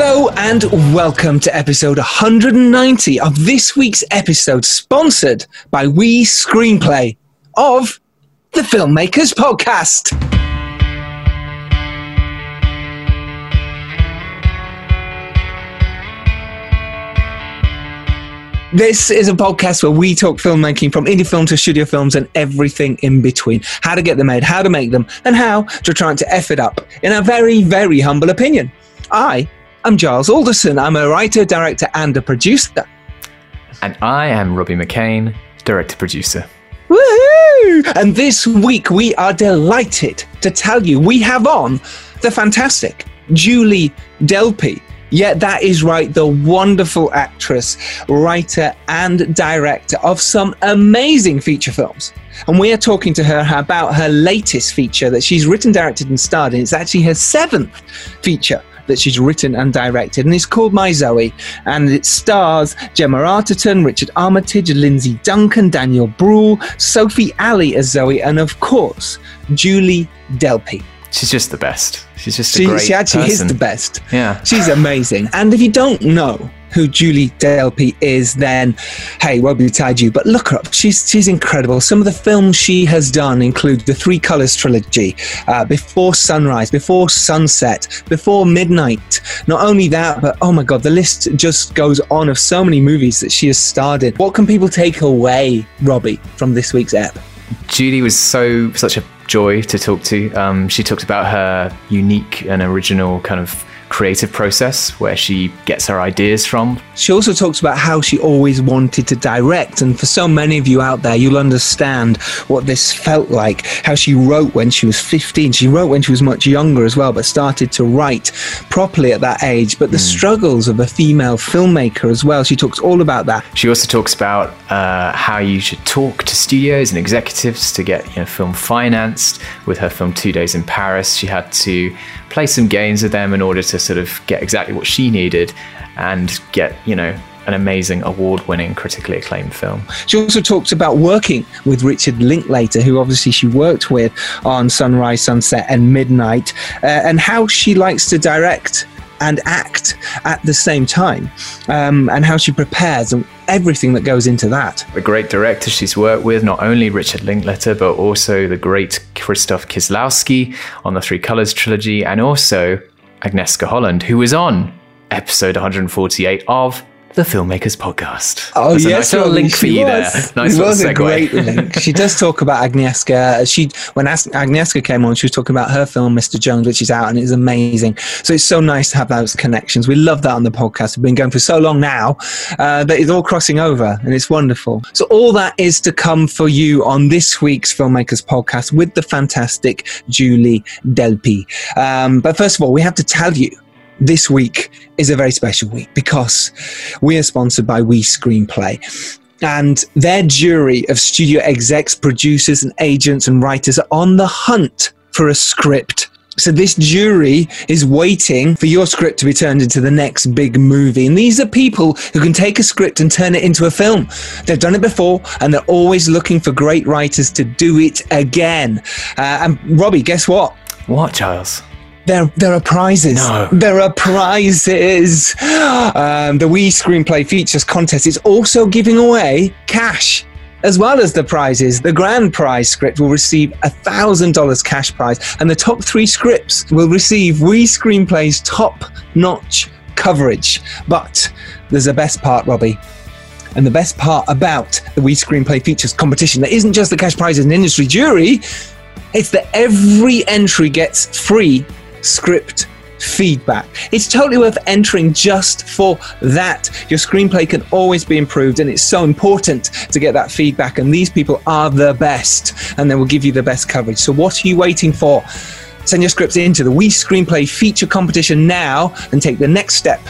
Hello and welcome to episode 190 of this week's episode, sponsored by We Screenplay of the Filmmakers Podcast. This is a podcast where we talk filmmaking from indie film to studio films and everything in between. How to get them made, how to make them, and how to try to F it up, in a very, very humble opinion. I am Giles Alderson. I'm a writer, director, and a producer. And I am Robbie McCain, director producer. Woohoo! And this week we are delighted to tell you we have on the fantastic Julie Delpy. Yeah, that is right. The wonderful actress, writer, and director of some amazing feature films. And we are talking to her about her latest feature that she's written, directed, and starred in. It's actually her seventh feature that she's written and directed, and it's called My Zoe. And it stars Gemma Arterton, Richard Armitage, Lindsay Duncan, Daniel Bruhl, Sophie Ali as Zoe, and of course, Julie Delpy. She's just the best. She's just she, great she actually person. is the best. Yeah. She's amazing. And if you don't know who Julie Delpy is, then hey, won't you. But look her up. She's she's incredible. Some of the films she has done include the Three Colors trilogy, uh, Before Sunrise, Before Sunset, Before Midnight. Not only that, but oh my god, the list just goes on of so many movies that she has starred in. What can people take away, Robbie, from this week's ep? Julie was so such a joy to talk to. Um, she talked about her unique and original kind of creative process where she gets her ideas from. She also talks about how she always wanted to direct. And for so many of you out there, you'll understand what this felt like. How she wrote when she was 15. She wrote when she was much younger as well, but started to write properly at that age. But the struggles of a female filmmaker as well. She talks all about that. She also talks about uh, how you should talk to studios and executives to get you know, film financed. With her film Two Days in Paris, she had to play some games with them in order to sort of get exactly what she needed and get, you know, an amazing award winning, critically acclaimed film. She also talks about working with Richard Linklater, who obviously she worked with on Sunrise, Sunset, and Midnight, uh, and how she likes to direct and act at the same time, um, and how she prepares and everything that goes into that. The great directors she's worked with, not only Richard Linklater, but also the great Krzysztof Kieslowski on the Three Colors trilogy, and also Agnieszka Holland, who was on episode 148 of the Filmmakers Podcast. Oh That's a nice little link for you was. there. Nice it was a segue. great link. She does talk about Agnieszka. She when Agnieszka came on, she was talking about her film Mr. Jones, which is out and it's amazing. So it's so nice to have those connections. We love that on the podcast. We've been going for so long now uh, that it's all crossing over and it's wonderful. So all that is to come for you on this week's Filmmakers Podcast with the fantastic Julie Delpy. Um, but first of all, we have to tell you this week is a very special week because we are sponsored by We Screenplay. And their jury of studio execs, producers, and agents and writers are on the hunt for a script. So this jury is waiting for your script to be turned into the next big movie. And these are people who can take a script and turn it into a film. They've done it before and they're always looking for great writers to do it again. Uh, and Robbie, guess what? What, Giles? There, there are prizes. No. There are prizes. Um, the We Screenplay Features contest is also giving away cash. As well as the prizes, the grand prize script will receive a thousand dollars cash prize, and the top three scripts will receive We Screenplay's top-notch coverage. But there's a best part, Robbie. And the best part about the We Screenplay Features competition that isn't just the cash prizes and industry jury, it's that every entry gets free script feedback. It's totally worth entering just for that. Your screenplay can always be improved, and it's so important to get that feedback. And these people are the best, and they will give you the best coverage. So, what are you waiting for? Send your scripts into the We Screenplay feature competition now and take the next step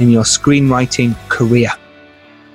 in your screenwriting career.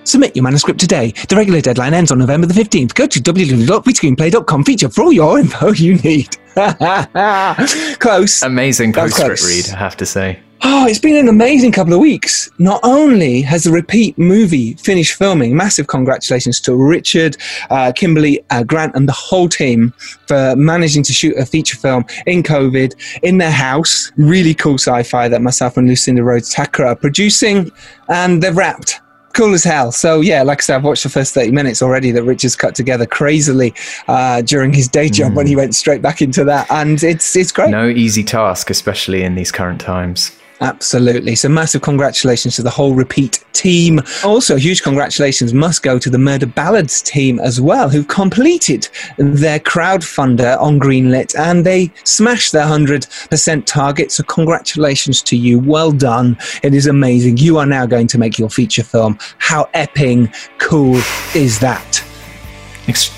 Submit your manuscript today. The regular deadline ends on November the 15th. Go to www.wescreenplay.com feature for all your info you need. Close. Amazing postscript close. read, I have to say. Oh, it's been an amazing couple of weeks. Not only has the repeat movie finished filming, massive congratulations to Richard, uh, Kimberly, uh, Grant, and the whole team for managing to shoot a feature film in COVID in their house. Really cool sci fi that myself and Lucinda Rhodes Thakrar are producing, and they've wrapped cool as hell. So yeah, like I said, I've watched the first thirty minutes already that Richard's cut together crazily uh, during his day job mm. when he hmm. went straight back into that, and it's it's great. No easy task, especially in these current times. Absolutely. So, massive congratulations to the whole repeat team. Also, huge congratulations must go to the Murder Ballads team as well, who've completed their crowdfunder on Greenlit and they smashed their 100% target. So, congratulations to you. Well done. It is amazing. You are now going to make your feature film. How epping cool is that?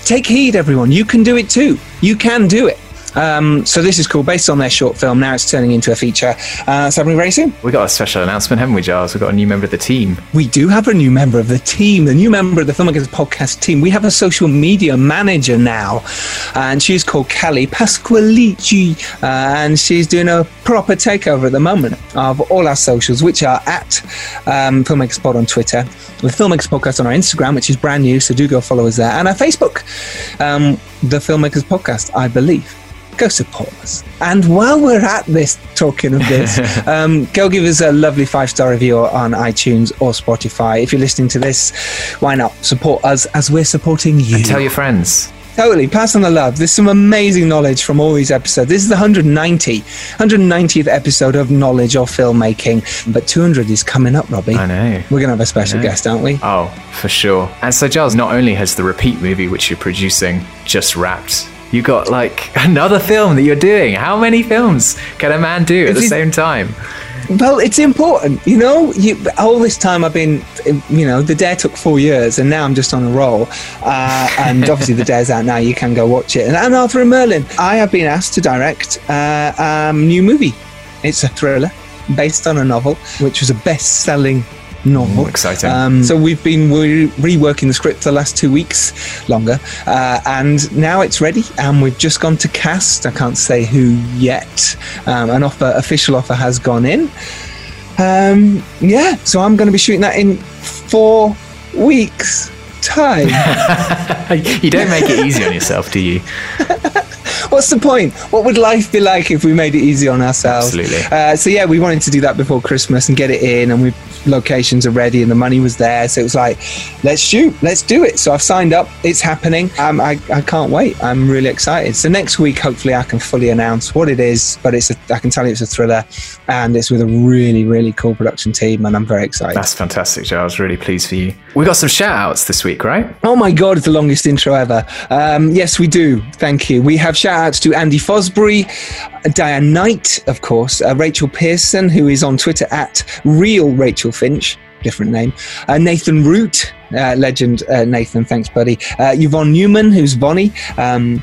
Take heed, everyone. You can do it too. You can do it. Um, so this is cool. Based on their short film, now it's turning into a feature. Uh, it's happening very soon. We got a special announcement, haven't we, Giles? We've got a new member of the team. We do have a new member of the team, the new member of the Filmmakers Podcast team. We have a social media manager now, and she's called Kelly Pasqualici, uh, and she's doing a proper takeover at the moment of all our socials, which are at um, Filmmakers Pod on Twitter, the Filmmakers Podcast on our Instagram, which is brand new, so do go follow us there, and our Facebook, um, the Filmmakers Podcast, I believe go support us. And while we're at this, talking of this, um, go give us a lovely five star review on iTunes or Spotify. If you're listening to this, why not support us as we're supporting you? And tell your friends. Totally, pass on the love. There's some amazing knowledge from all these episodes. This is the 190, 190th episode of knowledge of filmmaking, but 200 is coming up, Robbie. I know. We're gonna have a special guest, aren't we? Oh, for sure. And so, Giles, not only has the repeat movie which you're producing just wrapped you got like another film that you're doing. How many films can a man do at the same time? Well, it's important, you know. You, all this time I've been, you know, the dare took four years, and now I'm just on a roll. Uh, and obviously, the dare's out now. You can go watch it. And, and Arthur and Merlin, I have been asked to direct uh, a um, new movie. It's a thriller based on a novel, which was a best-selling novel. Mm, exciting. Um, so we've been re- reworking the script for the last two weeks longer, uh, and now it's ready. And we've just gone to cast. I can't say who yet. Um, an offer, official offer, has gone in. Um, yeah, so I'm going to be shooting that in four weeks time. you don't make it easy on yourself, do you? What's the point? What would life be like if we made it easy on ourselves? Absolutely. Uh, so yeah, we wanted to do that before Christmas and get it in, and we locations are ready and the money was there. So it was like, let's shoot, let's do it. So I've signed up. It's happening. Um, I, I can't wait. I'm really excited. So next week, hopefully, I can fully announce what it is. But it's a, I can tell you it's a thriller, and it's with a really really cool production team, and I'm very excited. That's fantastic, Joe. I was really pleased for you. We got some shout outs this week, right? Oh my god, it's the longest intro ever. Um, yes, we do. Thank you. We have shout outs to Andy Fosbury, Diane Knight, of course, uh, Rachel Pearson, who is on Twitter at Real Rachel Finch, different name, uh, Nathan Root, uh, legend uh, Nathan, thanks, buddy, uh, Yvonne Newman, who's Bonnie. Um,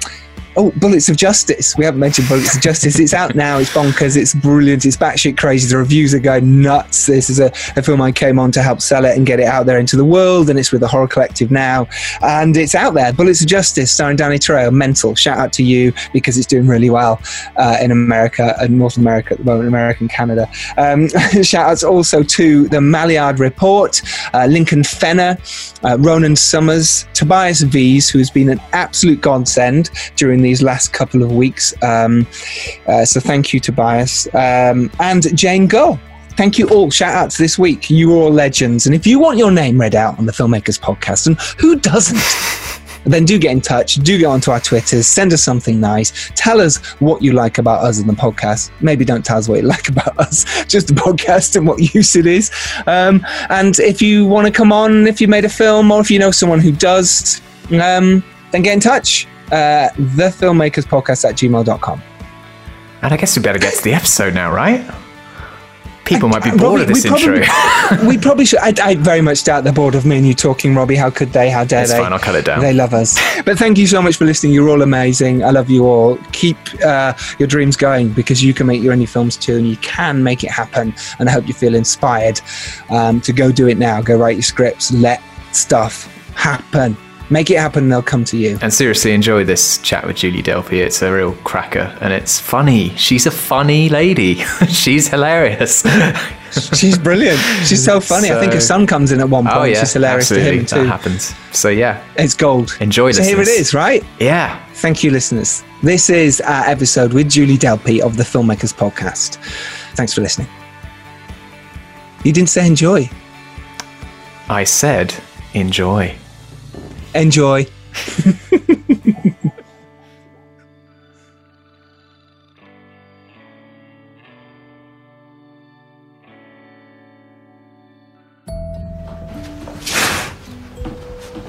Oh, Bullets of Justice. We haven't mentioned Bullets of Justice. It's out now. It's bonkers. It's brilliant. It's batshit crazy. The reviews are going nuts. This is a, a, film I came on to help sell it and get it out there into the world. And it's with the Horror Collective now. And it's out there. Bullets of Justice, starring Danny Trejo. Mental. Shout out to you because it's doing really well uh, in America and North America at the moment, America and Canada. Um, shout outs also to the Maillard Report, uh, Lincoln Fenner, uh, Ronan Summers, Tobias V's, who's been an absolute godsend during these last couple of weeks. Um, uh, so thank you, Tobias. Um, and Jane Go. Thank you all. Shout outs this week. You are all legends. And if you want your name read out on the Filmmakers podcast, and who doesn't? then do get in touch. Do go onto our Twitters. Send us something nice. Tell us what you like about us and the podcast. Maybe don't tell us what you like about us, just the podcast and what use it is. Um, and if you want to come on, if you made a film, or if you know someone who does, um, then get in touch uh, thefilmmakerspodcast at gmail.com. And I guess we better get to the episode now, right? People might be bored Robbie, of this we intro. Probably, we probably should. I, I, very much doubt they're bored of me and you talking, Robbie. How could they? How dare it's they? fine, I'll cut it down. They love us. But thank you so much for listening. You're all amazing. I love you all. Keep uh, your dreams going because you can make your own films too and you can make it happen. And I hope you feel inspired um, to go do it now. Go write your scripts. Let stuff happen. Make it happen, they'll come to you. And seriously, enjoy this chat with Julie Delpy. It's a real cracker and it's funny. She's a funny lady. She's hilarious. She's brilliant. She's so funny. I think her son comes in at one oh, point. oh, yeah. She's hilarious absolutely. to him too. That happens. So, yeah, It's gold. enjoy So here it is, right? Yeah. Thank you, listeners. This is our episode with Julie Delpy of the Filmmakers Podcast. Thanks for listening. You didn't say enjoy. I said enjoy. Enjoy.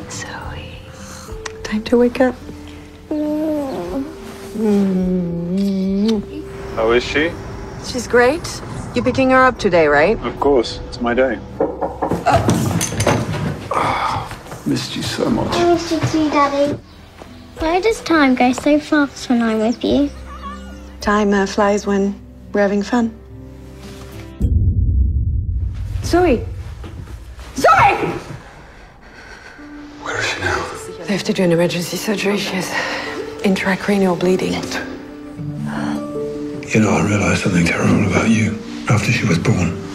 Zoe. Time to wake up. Mm. How is she? She's great. You picking her up today, right? Of course, it's my day. Uh, missed you so much. I missed you too, Daddy. Why does time go so fast when I'm with you? Time uh, flies when we're having fun. Zoe! Zoe! Where is she now? They have to do an emergency surgery. She has intracranial bleeding. You know, I realized something terrible about you after she was born.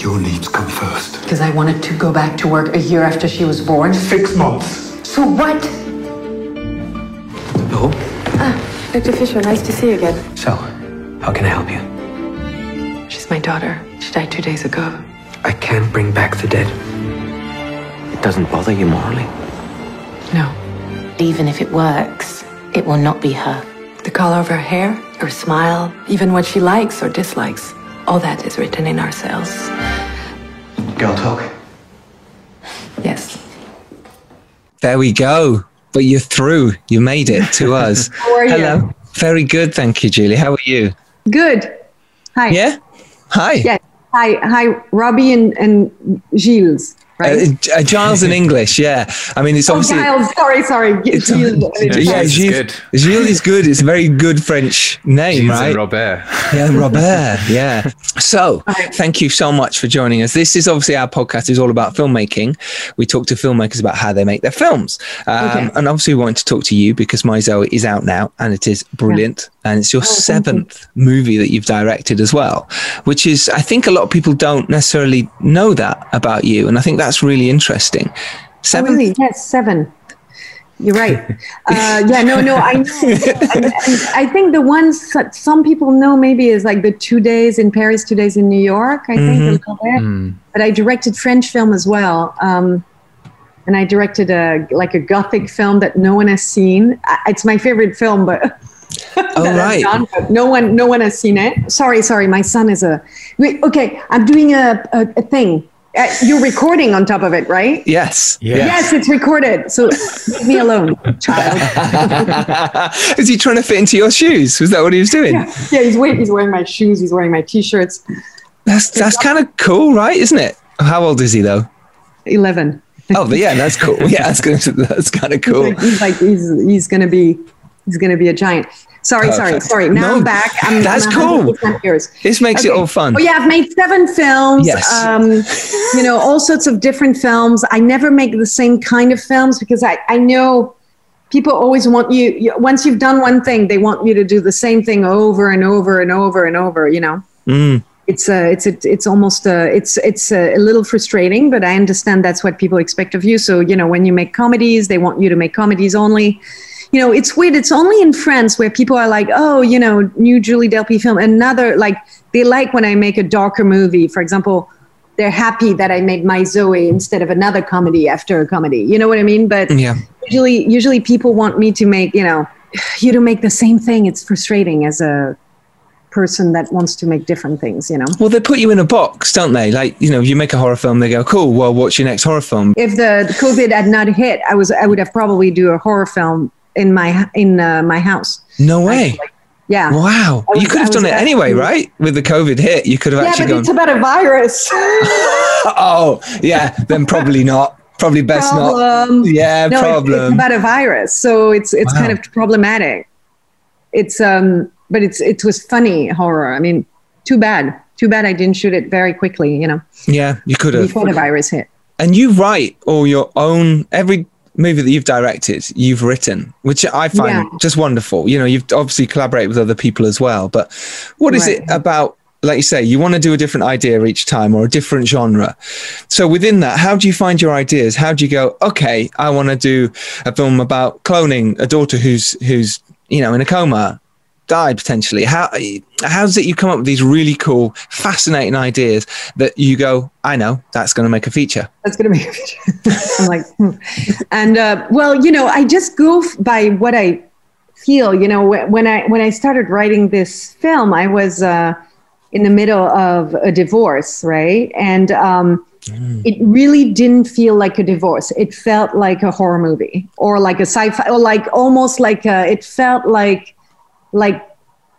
Your needs come first. Because I wanted to go back to work a year after she was born. Six months. So what? No. Ah, Dr. Fisher, nice to see you again. So, how can I help you? She's my daughter. She died two days ago. I can't bring back the dead. It doesn't bother you morally. No. Even if it works, it will not be her. The color of her hair, her smile, even what she likes or dislikes, all that is written in our cells. Girl talk. Yes. There we go. But you're through. You made it to us. How are you? Hello. Very good. Thank you, Julie. How are you? Good. Hi. Yeah? Hi. Yes. Hi. Hi, Robbie and, and Gilles. Right. Uh, uh, Giles in English, yeah. I mean, it's oh, obviously. Giles. Sorry, sorry. G- It's, Gilles. yeah, Gilles Gilles, good. Gilles is good. It's a very good French name, Gilles right? and Robert. Yeah, Robert. Yeah. So, Right. thank you so much for joining us. This is obviously our podcast is all about filmmaking. We talk to filmmakers about how they make their films, um, Okay. and obviously we wanted to talk to you because My Zoe is out now and it is brilliant, and it's your Oh, thank you. seventh movie that you've directed as well, which is I think a lot of people don't necessarily know that about you, and I think that's really interesting. Oh, Seven. really? Yes, seven. You're right. Uh, yeah, no, no, I know. and, and I think the ones that some people know maybe is like the two days in Paris, two days in New York, I think, a little bit. But I directed French film as well. Um, and I directed a like a gothic film that no one has seen. It's my favorite film, but Oh right. done, no one no one has seen it. Sorry, sorry. My son is a. Wait, okay, I'm doing a a, a thing. Uh, you're recording on top of it, right? Yes. Yes, it's recorded. So leave me alone, child. is he trying to fit into your shoes? Was that what he was doing? yeah, yeah. He's wearing he's wearing my shoes. He's wearing my t-shirts. That's that's kind of cool, right? Isn't it? How old is he though? Eleven. Oh, but yeah, that's cool. Yeah, that's good. That's kind of cool. He's like he's he's gonna be he's gonna be a giant. Sorry, sorry, Perfect. sorry. Now No, I'm back. I'm, that's I'm cool. 100% Yours. This makes it all fun. Oh yeah, I've made seven films. Yes. Um, you know, all sorts of different films. I never make the same kind of films because I, I know people always want you, you once you've done one thing, they want you to do the same thing over and over and over and over, you know. Mm. It's uh, it's a, it's almost uh, it's it's a, a little frustrating, but I understand that's what people expect of you. So you know, when you make comedies, they want you to make comedies only you know, it's weird. It's only in France where people are like, oh, you know, new Julie Delpy film. Another, like, they like when I make a darker movie. For example, they're happy that I made My Zoe instead of another comedy after a comedy. You know what I mean? But Yeah. usually, usually people want me to make, you know, you to make the same thing. It's frustrating as a person that wants to make different things, you know? Well, they put you in a box, don't they? Like, you know, you make a horror film, they go, cool, well, what's your next horror film? If the, the COVID had not hit, I was, I would have probably do a horror film in my, in uh, my house. No way. Yeah. Wow. Was- you could have done it anyway, right? With the COVID hit, you could have Yeah, actually but gone, it's about a virus. oh, yeah, then probably not. Probably best problem. not. Yeah, no, it's- It's, about a virus, so it's it's Wow. kind of problematic. It's um, but it's it was funny horror. I mean, too bad, too bad I didn't shoot it very quickly. You know, yeah, you could have. before the virus hit. and you write all your own every movie that you've directed, you've written, which I find Yeah. just wonderful. You know, you've obviously collaborated with other people as well. But what is it about? Like you say, you want to do a different idea each time or a different genre. So within that, how do you find your ideas? How do you go? Okay, I want to do a film about cloning a daughter who's who's you know in a coma, died potentially. How how does it you come up with these really cool, fascinating ideas that you go? I know that's going to make a feature. that's going to be a feature. I'm like, hmm. and uh, well, you know, I just go by what I feel. You know, when I when I started writing this film, I was uh, in the middle of a divorce, right? And um, it really didn't feel like a divorce. It felt like a horror movie, or like a sci-fi, or like almost like a, it felt like like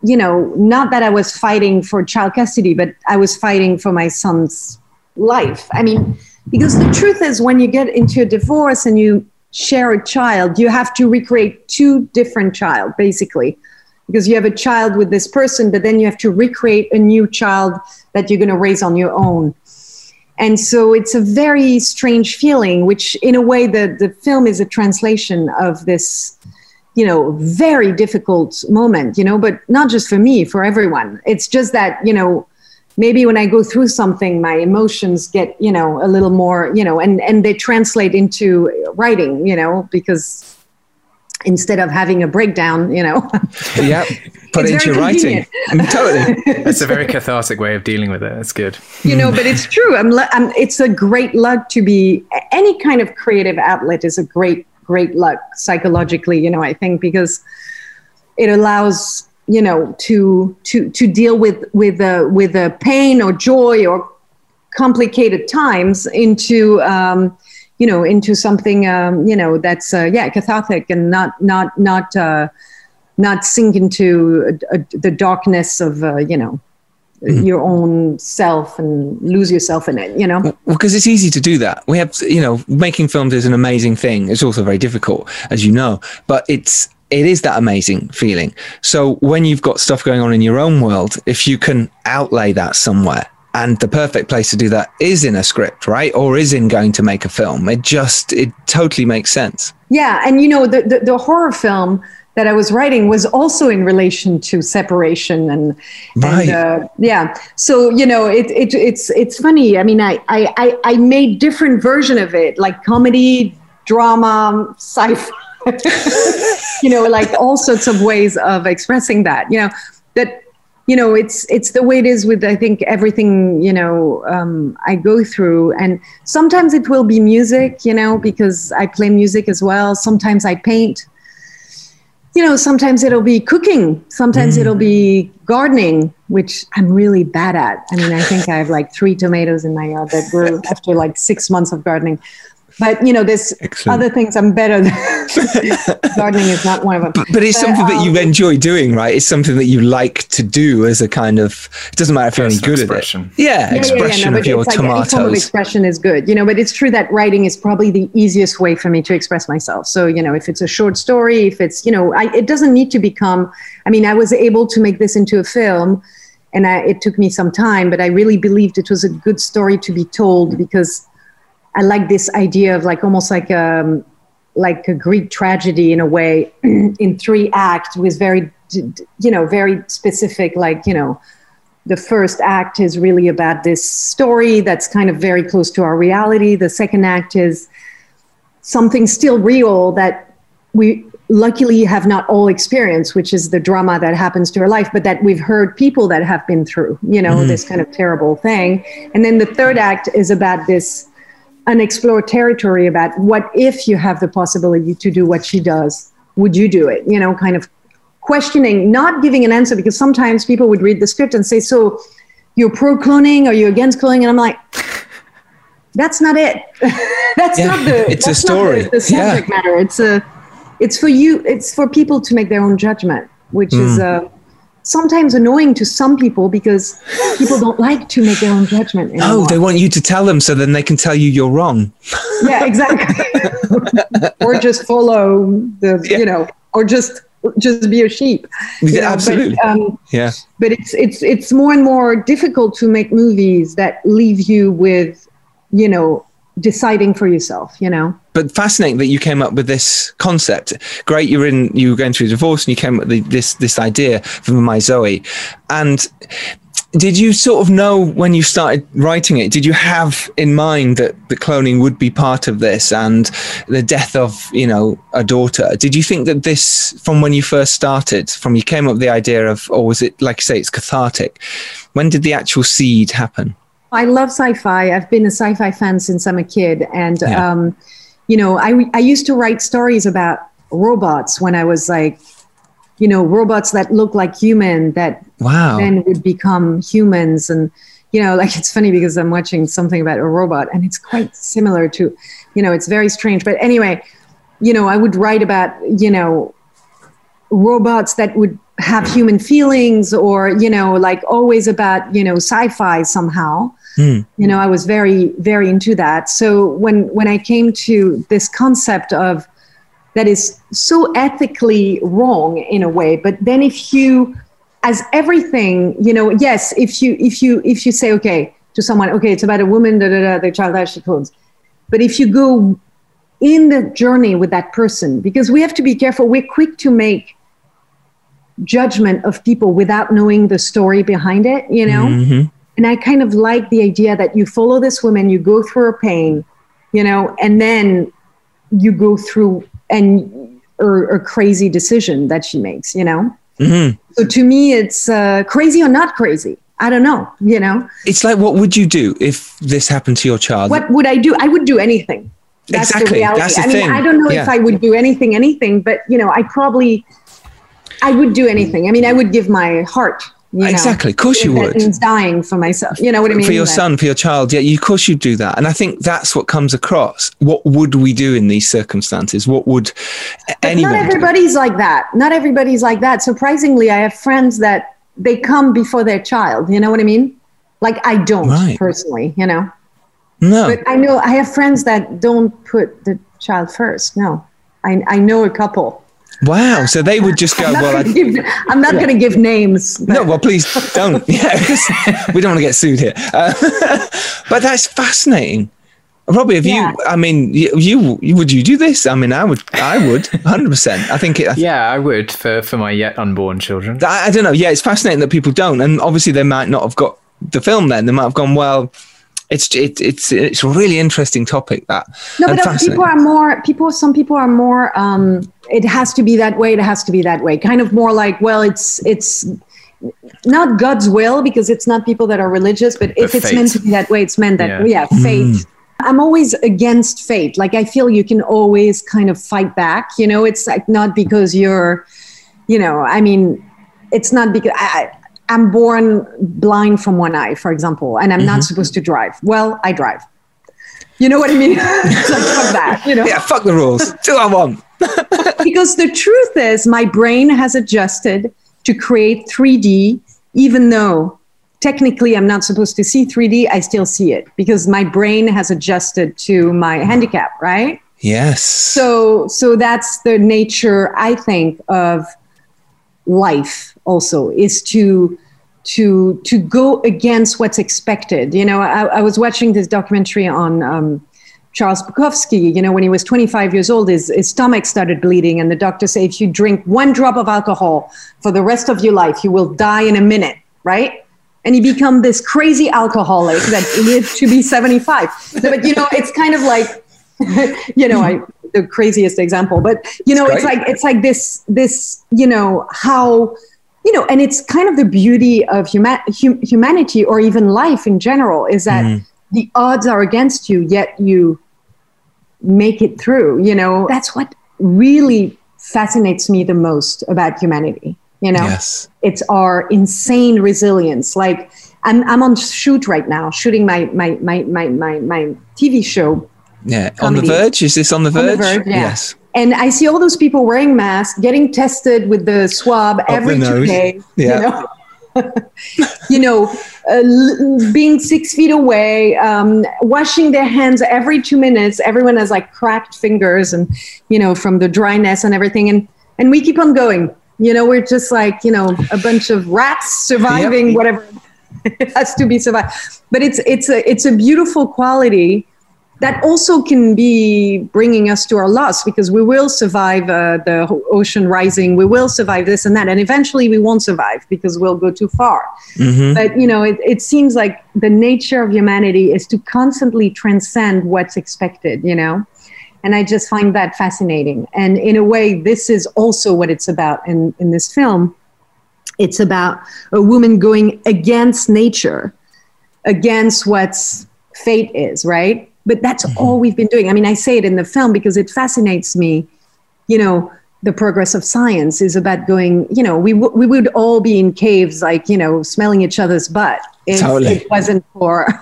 you know, not that I was fighting for child custody, but I was fighting for my son's life. I mean, because the truth is, when you get into a divorce and you share a child, you have to recreate two different child, basically, because you have a child with this person, but then you have to recreate a new child that you're going to raise on your own. And so it's a very strange feeling, which, in a way, the, the film is a translation of this you know very difficult moment you know but not just for me for everyone it's just that you know maybe when i go through something my emotions get you know a little more you know and and they translate into writing you know because instead of having a breakdown you know Yeah, put it into your very writing. Mm, totally. It's a very cathartic way of dealing with it. It's good. you know but it's true I'm, I'm it's a great luck to be any kind of creative outlet is a great great luck psychologically you know i think because it allows you know to to to deal with with uh, with uh, pain or joy or complicated times into um, you know into something um, you know that's uh, yeah cathartic and not not not uh, not sink into uh, the darkness of you know Mm. your own self and lose yourself in it you know Well, because it's easy to do that. We have, you know, making films is an amazing thing. It's also very difficult, as you know, but it's it is that amazing feeling. So when you've got stuff going on in your own world, if you can outlay that somewhere, and the perfect place to do that is in a script, right, or is in going to make a film, it just it totally makes sense. Yeah, and you know the, the the horror film that I was writing was also in relation to separation and, Right. and uh, yeah. So you know it, it it's it's funny. I mean, I I I, I made different version of it, like comedy, drama, sci-fi. you know, like all sorts of ways of expressing that. You know that you know it's it's the way it is with i think everything you know um, i go through and sometimes it will be music you know because i play music as well sometimes i paint you know sometimes it'll be cooking. Sometimes it'll be mm. gardening which i'm really bad at. I mean i think i have like three tomatoes in my yard that grew after like six months of gardening but you know there's Excellent. other things i'm better than gardening is not one of them But, but it's something that you um, enjoy doing, right? It's something that you like to do as a kind of. It doesn't matter if you're any good expression. at it. Yeah, expression Yeah, no, of but your it's like any form of tomatoes. expression is good, you know. But it's true that writing is probably the easiest way for me to express myself. So you know, if it's a short story, if it's you know, I, it doesn't need to become. I mean, I was able to make this into a film, and I, it took me some time, but I really believed it was a good story to be told because I like this idea of like almost like um like a Greek tragedy in a way, in three acts with very you know very specific like you know the first act is really about this story that's kind of very close to our reality. The second act is something still real that we luckily have not all experienced, which is the drama that happens to our life, but that we've heard people that have been through, you know, this kind of terrible thing. And then the third act is about this unexplored territory about what if you have the possibility to do what she does, would you do it? You know, kind of questioning, not giving an answer, because sometimes people would read the script and say, So you're pro cloning or you're against cloning? And I'm like, that's not it. that's Yeah, not the it's a story. the, the Yeah. matter. It's a it's for you it's for people to make their own judgment, which is Hmm. uh, sometimes annoying to some people because people don't like to make their own judgment. Anymore. they want you to tell them so then they can tell you you're wrong. yeah, exactly. or just follow the Yeah. you know, or just just be a sheep. Yeah, know, but, absolutely. um, Yeah. but it's it's it's more and more difficult to make movies that leave you with you know deciding for yourself, you know. But fascinating that you came up with this concept. Great, you were in, you were going through a divorce, and you came up with this this idea for my Zoe. And did you sort of know when you started writing it? Did you have in mind that the cloning would be part of this and the death of you know a daughter? Did you think that this from when you first started, from you came up with the idea of, or was it like you say, it's cathartic? When did the actual seed happen? I love sci-fi. I've been a sci-fi fan since I'm a kid, and Yeah. um, you know, I I used to write stories about robots when I was like, you know, robots that look like human that Wow. then would become humans, and you know, like it's funny because I'm watching something about a robot, and it's quite similar to, you know, it's very strange. But anyway, you know, I would write about you know robots that would have human feelings or you know like always about you know sci-fi somehow you know i was very very into that. So when when i came to this concept of that is so ethically wrong in a way but then if you as everything you know yes if you if you if you say okay to someone okay it's about a woman da, da, da, the child has clones but if you go in the journey with that person because we have to be careful we're quick to make judgment of people without knowing the story behind it you know? Mhm. And i kind of like the idea that you follow this woman you go through her pain you know and then you go through and or a crazy decision that she makes you know Mhm. so to me it's uh, crazy or not crazy i don't know you know It's like, what would you do if this happened to your child? what would i do i would do anything that's Exactly, the reality that's the i mean thing. i don't know Yeah. if i would do anything anything but you know i probably i would do anything i mean i would give my heart you know, Exactly, of course you would. dying for myself you know what i mean for your Like- son, for your child, yeah, you, of course you'd do that. And I think that's what comes across. What would we do in these circumstances? What would anyone not do? everybody's like that. Not everybody's like that. Surprisingly, I have friends that they come before their child. You know what I mean? Like I don't Right. personally, you know. No. But I know I have friends that don't put the child first. No, I I know a couple. Wow. So they would just go, I'm not well, gonna I, give, I'm not going to give names. but- no, well, please don't. Yeah, 'cause we don't want to get sued here. Uh, but that's fascinating. Robbie, have Yeah. you? I mean, you, you, you would you do this? I mean, I would, I would, hundred percent. I think it. I, Yeah, I would for, for my yet unborn children. I, I don't know. Yeah, it's fascinating that people don't, and obviously they might not have got the film. Then they might have gone, well, it's it, it's it's a really interesting topic that. No, but uh, people are more people. Some people are more. Um, it has to be that way. It has to be that way. Kind of more like, well, it's it's not God's will because it's not people that are religious. But if it's meant to be that way, it's meant that Yeah. yeah, mm. fate. I'm always against fate. Like I feel you can always kind of fight back. You know, it's like not because you're, you know, I mean, it's not because I. I- I'm born blind from one eye, for example, and I'm not mm-hmm. supposed to drive. Well, I drive. You know what I mean? like fuck that, you know. Yeah, fuck the rules. Do what I want. Because the truth is, my brain has adjusted to create 3D, even though technically I'm not supposed to see 3D. I still see it because my brain has adjusted to my handicap, right? Yes. So, so that's the nature, I think, of life. Also, is to to to go against what's expected. You know, I, I was watching this documentary on um, Charles Bukowski. You know, when he was 25 years old, his, his stomach started bleeding, and the doctor said, if you drink one drop of alcohol for the rest of your life, you will die in a minute. Right? And he become this crazy alcoholic that lived to be 75. No, but you know, it's kind of like you know, I the craziest example, but you know, it's great. like it's like this this you know how you know, and it's kind of the beauty of huma- hum- humanity or even life in general is that mm. The odds are against you, yet you make it through. You know, that's what really fascinates me the most about humanity. You know, Yes. it's our insane resilience. Like I'm, I'm on shoot right now, shooting my my my my my, my TV show Yeah. On the verge? Is this on the verge? on the verge? yeah. Yes. And I see all those people wearing masks, getting tested with the swab every the two days. Yeah. You know, you know uh, being six feet away, um, washing their hands every two minutes. Everyone has like cracked fingers and, you know, from the dryness and everything. And, and we keep on going. You know, we're just like, you know, a bunch of rats surviving whatever has to be survived. But it's, it's a, it's a beautiful quality that also can be bringing us to our loss because we will survive uh, the ocean rising. We will survive this and that and eventually we won't survive because we'll go too far. Mhm. but you know it, it seems like the nature of humanity is to constantly transcend what's expected you know? And i just find that fascinating. And in a way this is also what it's about in, in this film. It's about a woman going against nature against what's fate is right but that's mm-hmm. all we've been doing i mean i say it in the film because it fascinates me you know the progress of science is about going you know we, w- we would all be in caves like you know smelling each other's butt if Totally. it wasn't for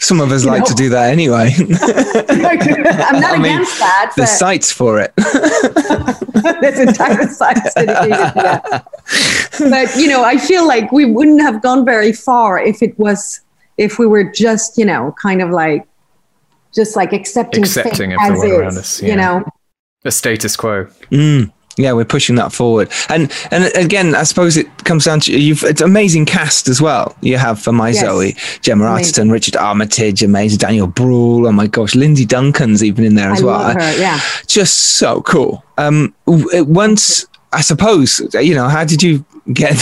Some of us like know. to do that anyway. i'm not I mean, against that There's but sites for it. there's entire sites dedicated to that but you know i feel like we wouldn't have gone very far if it was if we were just you know kind of like just like accepting, fate Accepting as everyone is, around us, you know The status quo. Mm. Yeah, we're pushing that forward, and and again, I suppose it comes down to you've it's amazing cast as well. You have for my Yes. Zoe, Gemma Amazing. Arterton, Richard Armitage, amazing Daniel Bruhl. Oh my gosh, Lindsay Duncan's even in there i as well. love her yeah Just so cool. Um, once I suppose you know, how did you get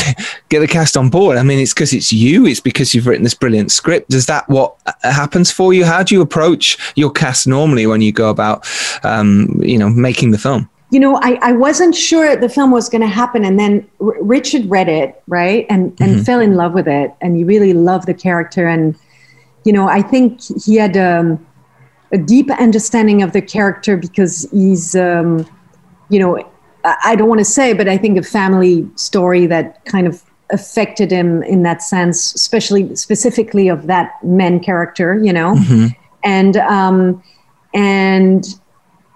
get the cast on board? I mean, it's because it's you. It's because you've written this brilliant script. Is that what uh, happens for you? How do you approach your cast normally when you go about, um, you know, making the film? you know, I, I wasn't sure the film was going to happen. And then R- Richard read it, right? And, and fell in love with it. And he really loved the character. And, you know, I think he had um, a deep understanding of the character because he's, um, you know, I, don't want to say, but I think a family story that kind of affected him in that sense, especially specifically of that men character, you know? And, um, and,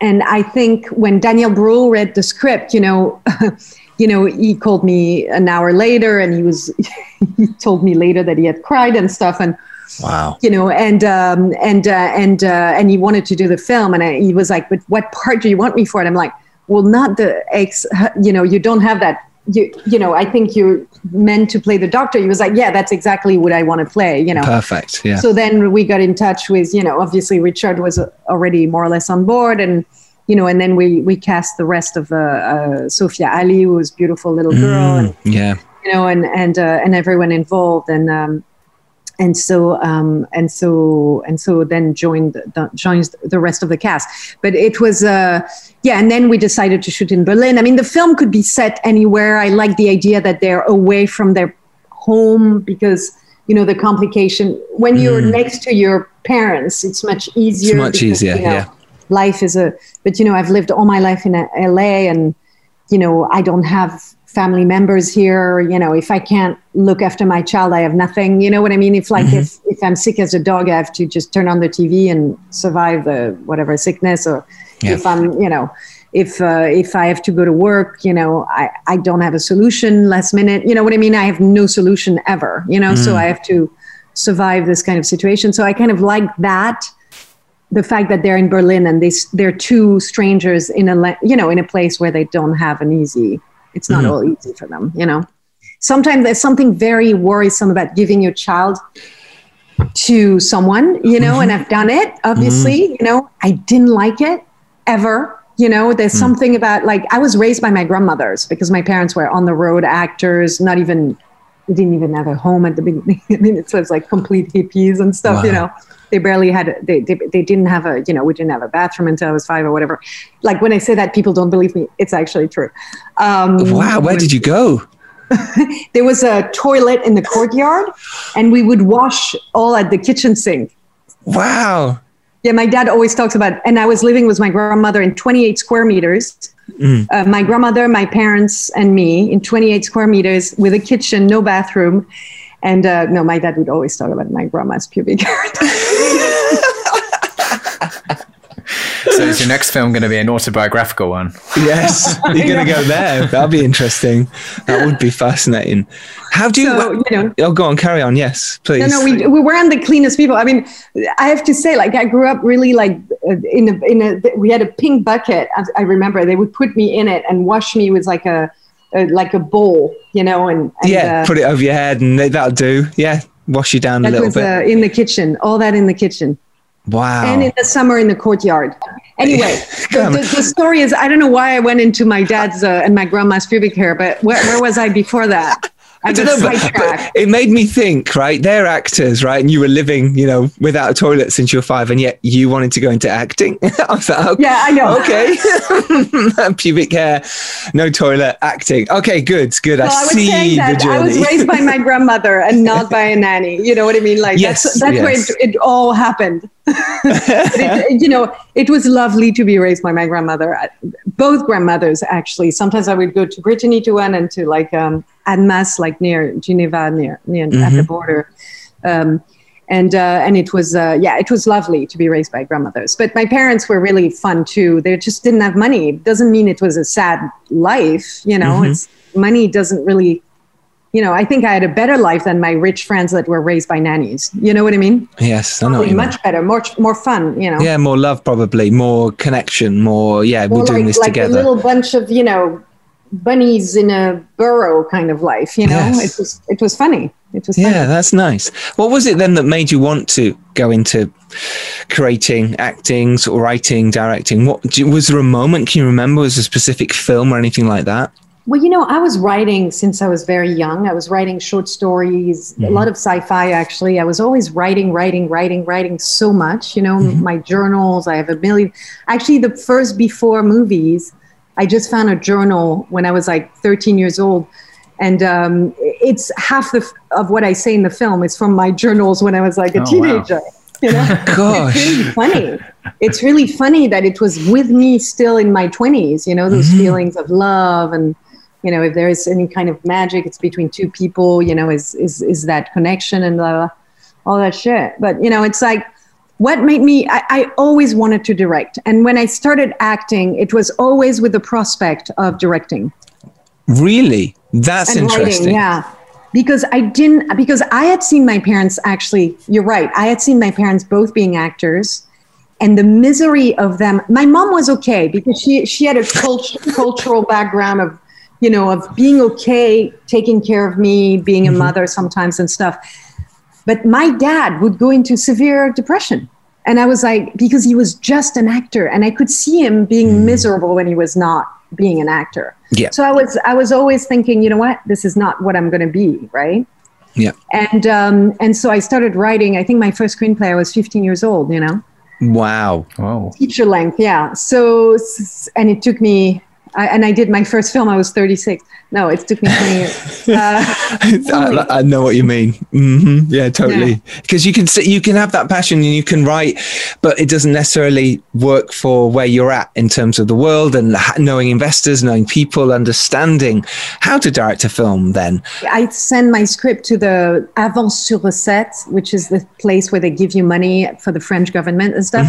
and I think when Daniel Bruhl read the script, you know, you know, he called me an hour later, and he was he told me later that he had cried and stuff, and Wow. you know, and um, and uh, and uh, and he wanted to do the film, and I, he was like, "But what part do you want me for?" And I'm like, "Well, not the ex. You know, you don't have that. You you know, I think you're meant to play the doctor." He was like, "Yeah, that's exactly what I want to play." You know, Perfect. Yeah. so then we got in touch with, you know, obviously Richard was already more or less on board, and you know, and then we we cast the rest of uh, uh, Sophia Ali, who was beautiful little girl, and yeah. you know, and and uh, and everyone involved, and um, and so um, and so and so then joined the, joins the rest of the cast. But it was uh, yeah, and then we decided to shoot in Berlin. I mean, the film could be set anywhere. I like the idea that they're away from their home because you know the complication when you're next to your parents, it's much easier. much because, easier, you know, yeah. Life is a, but you know, I've lived all my life in uh, LA, and you know, I don't have family members here. You know, if I can't look after my child, I have nothing. You know what I mean? If like if if I'm sick as a dog, I have to just turn on the TV and survive the whatever sickness. Or Yeah. if I'm, you know, if uh, if I have to go to work, you know, I I don't have a solution last minute. You know what I mean? I have no solution ever. You know, so I have to survive this kind of situation. So I kind of like that the fact that they're in Berlin and they they're two strangers in a you know in a place where they don't have an easy it's not mm-hmm. all easy for them you know? Sometimes there's something very worrisome about giving your child to someone you know and mm-hmm. I've done it obviously mm-hmm. you know? I didn't like it ever you know? There's mm. something about like I was raised by my grandmothers because my parents were on the road actors not even didn't even have a home at the beginning. I mean it was like complete hippies and stuff you know they barely had they, they they didn't have a you know we didn't have a bathroom until I was five or whatever. Like when I say that, people don't believe me. It's actually true. Um, Wow. Where did you go? There was a toilet in the courtyard, and we would wash all at the kitchen sink. Wow. Yeah, my dad always talks about, and I was living with my grandmother in 28 square meters. Uh, my grandmother, my parents, and me in 28 square meters with a kitchen, no bathroom. And uh, no, my dad would always talk about my grandma's pubic hair. So is your next film going to be an autobiographical one? Yes. You're going to go there. That'll be interesting. That would be fascinating. How do you. So, you know, oh, go on. Carry on. Yes, please. No, no, we, we weren't the cleanest people. I mean, I have to say, like, I grew up really like uh, in a, in a, we had a pink bucket. I, I remember they would put me in it and wash me with like a, like a bowl, you know, and, and yeah, uh, put it over your head and that'll do. Yeah. Wash you down a little was bit. uh, in the kitchen, all that in the kitchen. Wow. and in the summer in the courtyard. Anyway, the, the, the story is I don't know why I went into my dad's uh, and my grandma's pubic hair, but where, where was I before that? I, don't know, but, but it made me think, right? They're actors, right? And you were living, you know, without a toilet since you were five, and yet you wanted to go into acting. I was like, okay, Yeah, I know. okay. Pubic hair, no toilet, acting. Okay, good, good. So I, I see the that I was journey. raised by my grandmother and not by a nanny. You know what I mean? Like Yes, that's that's where it, it all happened. It, you know, it was lovely to be raised by my grandmother. Both grandmothers, actually. Sometimes I would go to Brittany to one and to like um, Annemasse, like near Geneva, near near at the Mm-hmm. border. Um, and uh, and it was uh, yeah, it was lovely to be raised by grandmothers. But my parents were really fun too. They just didn't have money. It doesn't mean it was a sad life. You know, Mm-hmm. it's money doesn't really you know, I think I had a better life than my rich friends that were raised by nannies. You know what I mean? yes, I know what you mean. Much better, more more fun. You know, Yeah, more love, probably more connection, more. Yeah, More we're doing like, this like together. a little bunch of you know bunnies in a burrow kind of life. You know, Yes. it was it was funny. It was Yeah, funny. that's nice. What was it then that made you want to go into creating, acting, sort of writing, directing? What was there a moment? Can you remember? Was there a specific film or anything like that? Well, you know, I was writing since I was very young. I was writing short stories, a Mm-hmm. lot of sci-fi actually. I was always writing, writing, writing, writing so much. You know, Mm-hmm. my journals. I have a million. Actually, the first before movies, I just found a journal when I was like 13 years old, and um, it's half the, of what I say in the film It's from my journals when I was like a Oh, wow. teenager. You know, Gosh. it's really funny. It's really funny that it was with me still in my 20s. You know, those feelings of love and you know, if there is any kind of magic, it's between two people. You know, is is is that connection and blah, blah, all that shit. But you know, it's like what made me. I, I always wanted to direct, and when I started acting, it was always with the prospect of directing Really? That's and interesting. writing. Yeah, because I didn't because I had seen my parents actually. You're right. I had seen my parents both being actors. And the misery of them. My mom was okay because she she had a cult, cultural background of, you know, of being okay, taking care of me, being a mm-hmm. mother sometimes and stuff. But my dad would go into severe depression. And I was like, because he was just an actor, and I could see him being miserable when he was not being an actor. Yeah. So I was I was always thinking, you know what, this is not what I'm going to be, right? Yeah. And um, and so I started writing. I think my first screenplay I was 15 years old. You know, Wow. Whoa. feature length. Yeah. So and it took me. I, and I did my first film. I was 36. No, it took me 20 years. Uh, I, I know what you mean. hmm Yeah, totally. Because you can see, you can have that passion and you can write, but it doesn't necessarily work for where you're at in terms of the world and knowing investors, knowing people, understanding how to direct a film. Then I send my script to the Avance sur Recette, which is the place where they give you money for the French government and stuff.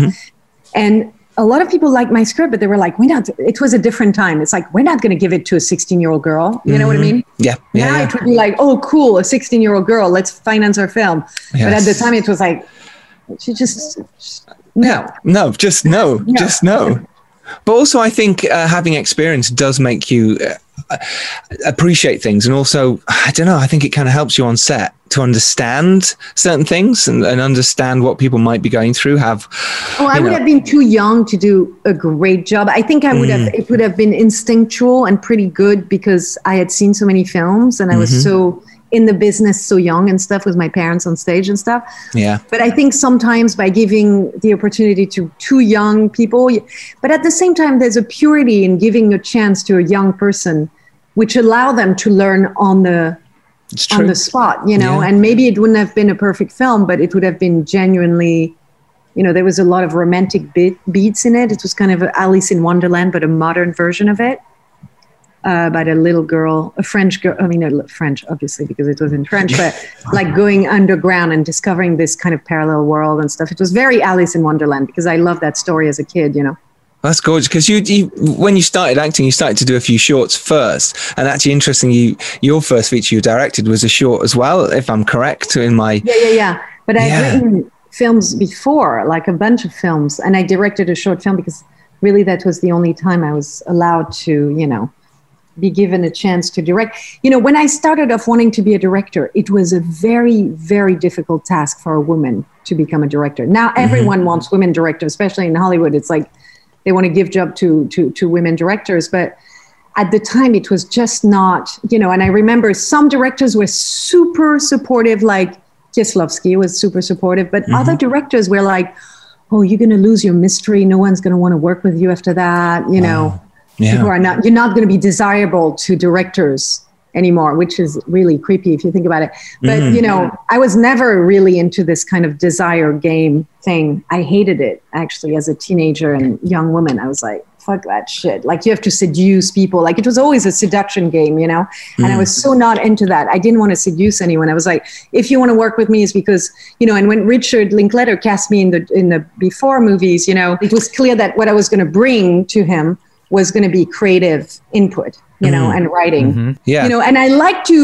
And a lot of people liked my script, but they were like, "We're not." It was a different time. It's like we're not going to give it to a 16-year-old girl. You know what I mm-hmm. mean? yeah, yeah, now yeah. it would be like, "Oh, cool, a 16-year-old girl. Let's finance our film." But at the time, it was like, she just, just no. No, just no, just no. But also, I think uh, having experience does make you uh, appreciate things, and also, I don't know. I think it kind of helps you on set to understand certain things and, and understand what people might be going through. Have Oh, I would know- have been too young to do a great job. I think I would have. Mm. It would have been instinctual and pretty good because I had seen so many films and I Mm-hmm. was so in the business so young and stuff with my parents on stage and stuff. yeah, But I think sometimes by giving the opportunity to too young people, but at the same time, there's a purity in giving a chance to a young person, which allow them to learn on the on the spot, you know, Yeah. and maybe it wouldn't have been a perfect film, but it would have been genuinely, you know, there was a lot of romantic beat, beats in it. It was kind of Alice in Wonderland, but a modern version of it. Uh, about a little girl, a French girl. I mean, a French, obviously, because it was in French, but like going underground and discovering this kind of parallel world and stuff. It was very Alice in Wonderland because I loved that story as a kid, you know. That's gorgeous because you, you, when you started acting, you started to do a few shorts first, and actually, interesting. You, your first feature you directed was a short as well, if I'm correct. In my, Yeah, yeah, yeah. But I've Yeah. written films before, like a bunch of films, and I directed a short film because really that was the only time I was allowed to, you know, be given a chance to direct. You know, when I started off wanting to be a director, it was a very, very difficult task for a woman to become a director. Now mm-hmm. everyone wants women directors, especially in Hollywood. It's like they want to give job to to to women directors, but at the time it was just not, you know. And I remember some directors were super supportive, like Kieslowski was super supportive, but mm-hmm. other directors were like, "Oh, you're going to lose your mystery. No one's going to want to work with you after that." You know, uh-huh. Yeah. people are not. You're not going to be desirable to directors anymore, which is really creepy if you think about it. But mm-hmm. you know, I was never really into this kind of desire game thing. I hated it actually as a teenager and young woman. I was like, fuck that shit. Like you have to seduce people. Like it was always a seduction game, you know? And I mm. was so not into that. I didn't want to seduce anyone. I was like, if you want to work with me, it's because, you know, and when Richard Linklater cast me in the in the before movies, you know, it was clear that what I was gonna bring to him was gonna be creative input, you know, mm-hmm. and writing. Mm-hmm. Yeah. You know, and I like to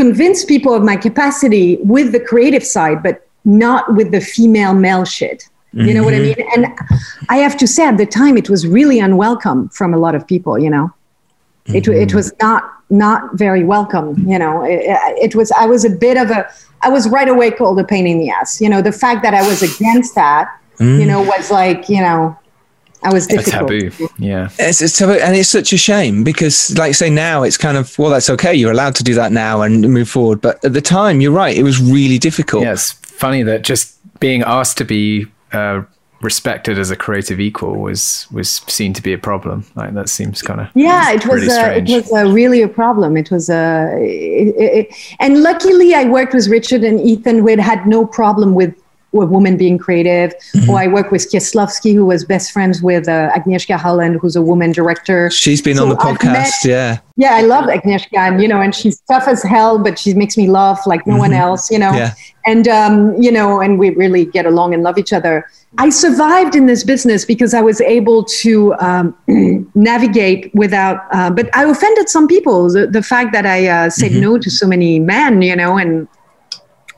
convince people of my capacity with the creative side, but not with the female male shit. You know what I mm-hmm. mean? And I have to say, at the time, it was really unwelcome from a lot of people. You know, it it was not not very welcome. You know, it, it was. I was a bit of a. I was right away called a pain in the ass. You know, the fact that I was against that, you mm. know, was like, you know, I was difficult. A taboo. Yeah. It's, it's so- and it's such a shame because, like, say now it's kind of well, that's okay. You're allowed to do that now and move forward. But at the time, you're right. It was really difficult. Yeah, it's funny that just being asked to be uh, respected as a creative equal was was seen to be a problem. Like that seems kind of yeah it was pretty uh, it was uh, really a problem it was uh, it, it, and luckily i worked with richard and ethan who had had no problem with a woman being creative Mm-hmm. or i work with kieslowski who was best friends with uh, agnieszka holland who's a woman director She's been on the podcast. met- yeah. yeah i love agnieszka and you know and she's tough as hell but she makes me laugh like no one else you know Yeah. and um, you know and we really get along and love each other i survived in this business because i was able to um, navigate without uh, but i offended some people the, the fact that i uh, said no to so many men you know and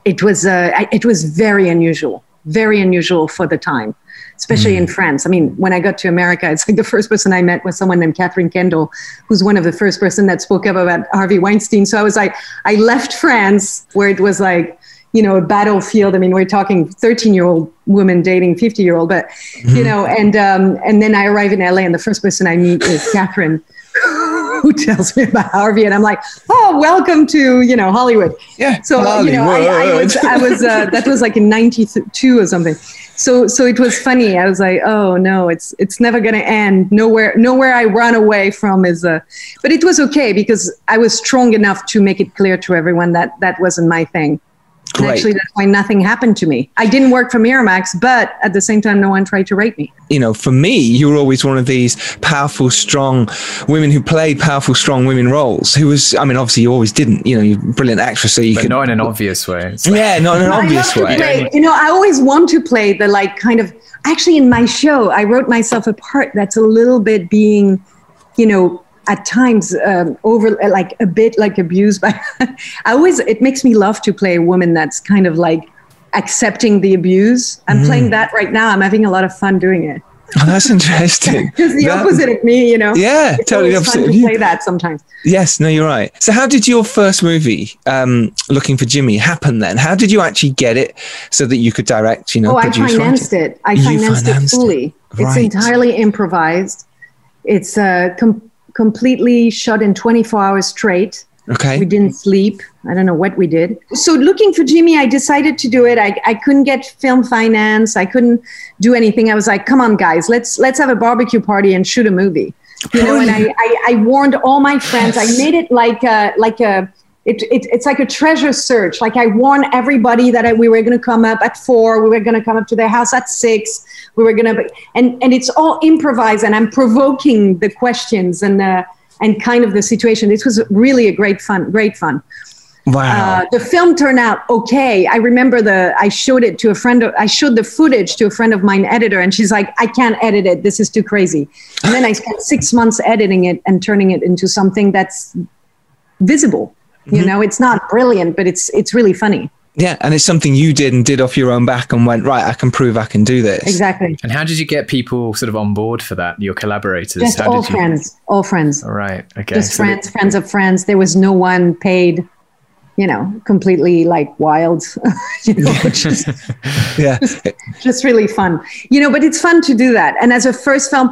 it was uh, it was very unusual very unusual for the time especially in france. I mean when i got to america it's like the first person i met was someone named katherine kendall who's one of the first person that spoke up about harvey weinstein. So i was like i left france where it was like you know a battlefield. I mean we're talking 13 year old woman dating 50 year old but you know and um, and then i arrive in la and the first person i meet is katherine tells me about Harvey, and I'm like, "Oh, welcome to you know Hollywood." Yeah, So you know, I, I was, I was, uh, that was like in '92 or something. So, so it was funny. I was like, "Oh no, it's it's never gonna end. Nowhere, nowhere I run away from is." Uh, but it was okay because I was strong enough to make it clear to everyone that that wasn't my thing. And actually, that's why nothing happened to me. I didn't work for Miramax, but at the same time, no one tried to rape me. you know, for me, you were always one of these powerful, strong women who played powerful, strong women roles. Who was, I mean, obviously you always didn't. You know, you're a brilliant actress, so you but could. not in an obvious way. It's yeah, not in an obvious way. play- you know, I always want to play the like kind of. Actually, in my show, I wrote myself a part that's a little bit being, you know, at times um, over like a bit like abused by. I always it makes me love to play a woman that's kind of like accepting the abuse. I'm Mm-hmm. playing that right now. I'm having a lot of fun doing it. Oh, that's interesting. Just the That- opposite of me, you know. Yeah, It's totally opposite fun to play that sometimes. Yes, no, you're right. So, how did your first movie, um, Looking for Jimmy, happen then? How did you actually get it so that you could direct, you know, Oh, I financed write it. I financed, financed it it. fully. It's entirely improvised. It's uh, com- completely shot in 24 hours straight. Okay. We didn't sleep. I don't know what we did. So, looking for Jimmy, I decided to do it. I, I couldn't get film finance. I couldn't do anything. I was like, "Come on, guys, let's let's have a barbecue party and shoot a movie." You know, and I, I, I warned all my friends. I made it like a like a it, it, it's like a treasure search. Like I warned everybody that I, we were going to come up at four. We were going to come up to their house at six. We were going to, and and it's all improvised. And I'm provoking the questions and uh, and kind of the situation. It was really a great fun, great fun. wow. Uh, the film turned out okay. I remember the I showed it to a friend. Of, I showed the footage to a friend of mine, editor, and she's like, "I can't edit it. This is too crazy." And then I spent six months editing it and turning it into something that's visible. You mm-hmm. know, it's not brilliant, but it's it's really funny. yeah, and it's something you did and did off your own back and went, right, I can prove I can do this. Exactly. And how did you get people sort of on board for that? Your collaborators? Just how all did you? friends, all friends, All right. Okay. just so friends, friends of friends. There was no one paid. you know, completely like wild, you know, just, Yeah. just really fun, you know, but it's fun to do that. And as a first film,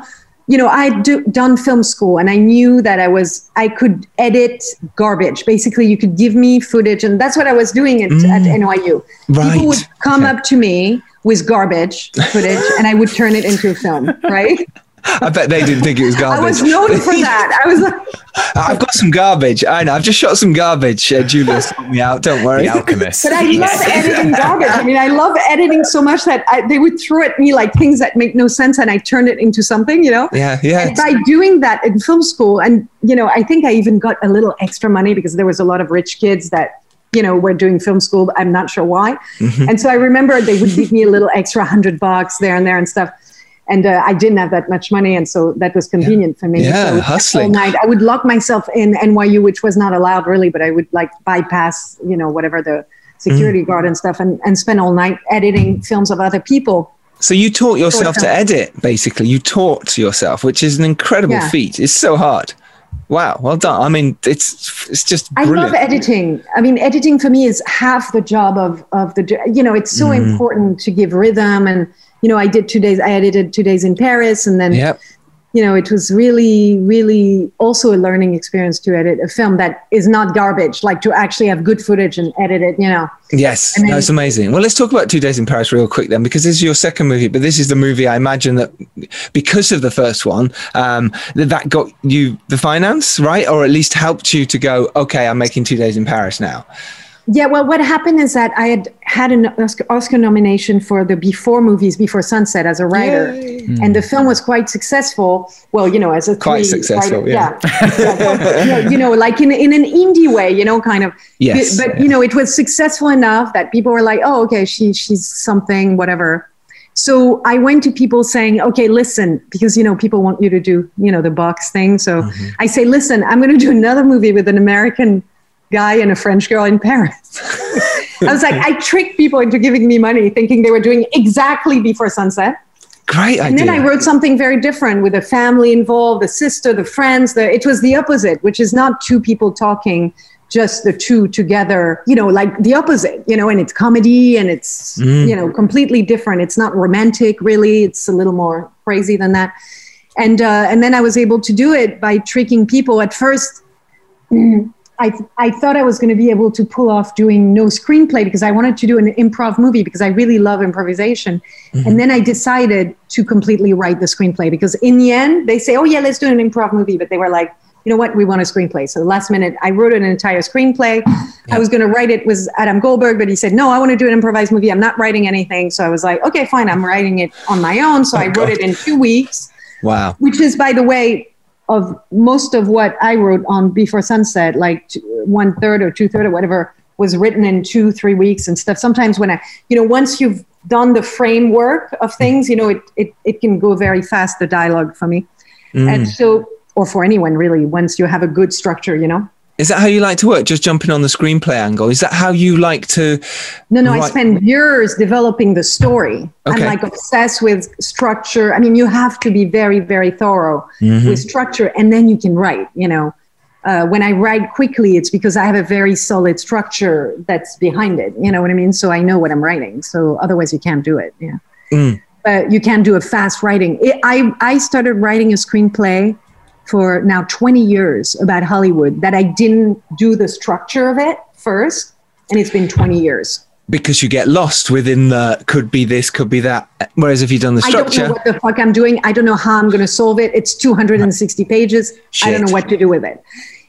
you know, I had do, done film school and I knew that I was, I could edit garbage. Basically, you could give me footage, and that's what I was doing at, at mm. NYU. Right. People would come Okay. up to me with garbage footage and I would turn it into a film, right? I bet they didn't think it was garbage. I was known for that. I was like, I've got some garbage. I know. I've just shot some garbage. Uh, Julius, help me out. Don't worry. The Alchemist. But I love editing garbage. I mean, I love editing so much that I, they would throw at me like things that make no sense, and I turned it into something, you know. Yeah, yeah. And by doing that in film school, and you know, I think I even got a little extra money because there was a lot of rich kids that you know were doing film school. But I'm not sure why. Mm-hmm. And so I remember they would give me a little extra hundred bucks there and there and stuff. And uh, I didn't have that much money, and so that was convenient for me. Yeah, so all night, I would lock myself in NYU, which was not allowed really, but I would like bypass, you know, whatever the security guard and stuff, and, and spend all night editing films of other people. So you taught yourself to edit, basically. You taught yourself, which is an incredible Yeah. feat. It's so hard. Wow, well done. I mean, it's it's just I love editing. I mean, editing for me is half the job of of the. You know, it's so Mm-hmm. important to give rhythm, and you know, I did two days. I edited two days in Paris, and then Yep. you know, it was really, really also a learning experience to edit a film that is not garbage. Like to actually have good footage and edit it. You know. Yes, then- that's amazing. Well, let's talk about Two Days in Paris real quick then, because this is your second movie, but this is the movie I imagine that because of the first one, um, that, that got you the finance, right? Or at least helped you to go, okay, I'm making Two Days in Paris now. Yeah, well, what happened is that I had had an Oscar, Oscar nomination for the Before movies, Before Sunset, as a writer, and the film was quite successful. Well, you know, as a Quite three successful, writer- yeah. yeah, Yeah, you know, like in in an indie way, you know, kind of. Yes, But you know, it was successful enough that people were like, "Oh, okay, she she's something, whatever." So I went to people saying, "Okay, listen," because you know people want you to do you know the box thing. So Mm-hmm. I say, "Listen, I'm going to do another movie with an American." Guy and a French girl in Paris. I was like, I tricked people into giving me money thinking they were doing exactly before sunset. Great idea. And then I wrote something very different with a family involved, the sister, the friends. The, it was the opposite, which is not two people talking, just the two together, you know, like the opposite, you know, and it's comedy and it's, you know, completely different. It's not romantic, really. It's a little more crazy than that. And, uh, and then I was able to do it by tricking people. At first, I, I thought I was going to be able to pull off doing no screenplay because I wanted to do an improv movie because I really love improvisation. Mm-hmm. And then I decided to completely write the screenplay because in the end, they say, oh, yeah, let's do an improv movie. But they were like, you know what, we want a screenplay. So the last minute, I wrote an entire screenplay. I was going to write it with Adam Goldberg, but he said, no, I want to do an improvised movie. I'm not writing anything. So I was like, okay, fine, I'm writing it on my own. So oh, I wrote it in two weeks wow. which is by the way of most of what i wrote on before sunset like one third or two third or whatever was written in two three weeks and stuff. Sometimes when i you know once you've done the framework of things you know it it, it can go very fast the dialogue for me. Mm. And so or for anyone really once you have a good structure you know Is that how you like to work? Just jumping on the screenplay angle? Is that how you like to? No, no, I spend years developing the story. I'm like obsessed with structure. I mean, you have to be very, very thorough Mm-hmm. with structure, and then you can write. You know, uh, when I write quickly, it's because I have a very solid structure that's behind it. You know what I mean? So I know what I'm writing. So otherwise, you can't do it. Yeah. Mm. But you can't do a fast writing. It, I I started writing a screenplay for now 20 years about Hollywood that I didn't do the structure of it first, and it's been 20 years. Because you get lost within the could be this, could be that. Whereas if you've done the structure. I don't know what the fuck I'm doing. I don't know how I'm going to solve it. It's 260 pages. I don't know what to do with it.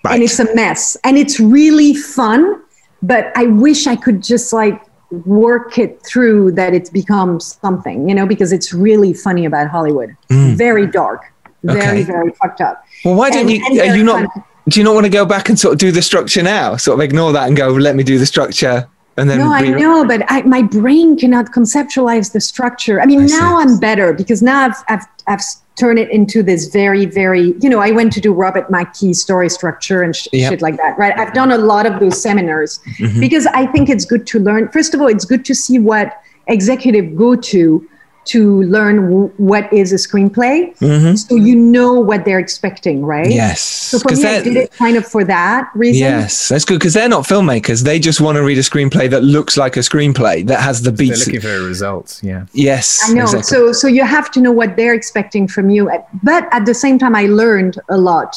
Right. And it's a mess. And it's really fun, but I wish I could just like work it through that it becomes something, you know, because it's really funny about Hollywood. Mm. Very dark, very. Okay. very fucked up. well, why don't And- you? and Are you not? fun. Do you not want to go back and sort of do the structure now? Sort of ignore that and go, let me do the structure, and then. No, I know, but I, my brain cannot conceptualize the structure. I mean, I see. now I'm better because now I've, I've, I've turned it into this very, very, you know, I went to do Robert McKee story structure and sh- Yep. shit like that, right? I've done a lot of those seminars mm-hmm. because I think it's good to learn. First of all, it's good to see what executive go to to learn w- what is a screenplay, Mhm. so you know what they're expecting, right? Yes, So for 'cause me, I did it kind of for that reason. Yes, that's good because they're not filmmakers. They just want to read a screenplay that looks like a screenplay that has the beats They're beats. looking for results. Yeah. Yes, I know. exactly. So so you have to know what they're expecting from you. But at the same time, I learned a lot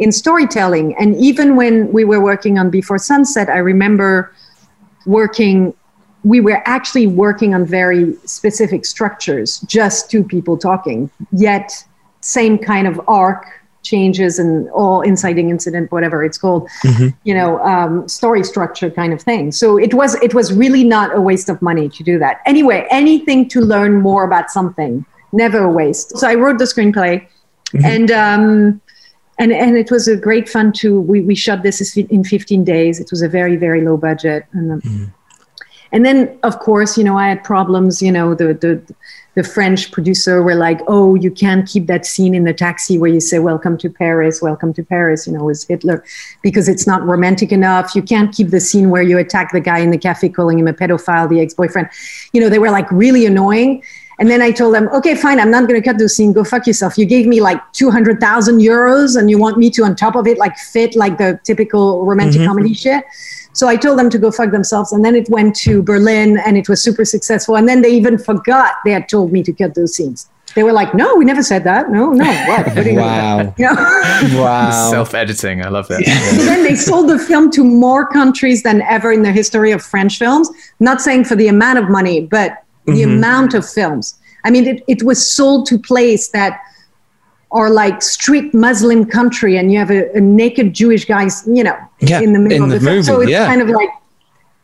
in storytelling. And even when we were working on Before Sunset, I remember working. We were actually working on very specific structures, just two people talking, yet same kind of arc changes and all inciting incident, whatever it's called you know um, story structure kind of thing. So it was it was really not a waste of money to do that. Anyway anything to learn more about something never a waste. So i wrote the screenplay and um and and it was a great fun to we, we shot this in 15 days. It was a very very low budget and um, and then of course you know i had problems you know the the the french producer were like oh you can't keep that scene in the taxi where you say welcome to paris welcome to paris you know with hitler because it's not romantic enough you can't keep the scene where you attack the guy in the cafe calling him a pedophile the ex-boyfriend you know they were like really annoying and then I told them, okay, fine, I'm not going to cut the scene. Go fuck yourself. You gave me like 200,000 euros and you want me to, on top of it, like fit like the typical romantic mm-hmm. comedy shit. So I told them to go fuck themselves. And then it went to Berlin and it was super successful. And then they even forgot they had told me to cut those scenes. They were like, no, we never said that. No, no. What? what wow, you know? wow. Self-editing. I love that. So then they sold the film to more countries than ever in the history of French films. Not saying for the amount of money, but the mm-hmm. amount of films. I mean, it, it was sold to place that are like strict Muslim country, and you have a, a naked Jewish guy, you know, Yeah, in the middle in of the the, film. So it's yeah. kind of like,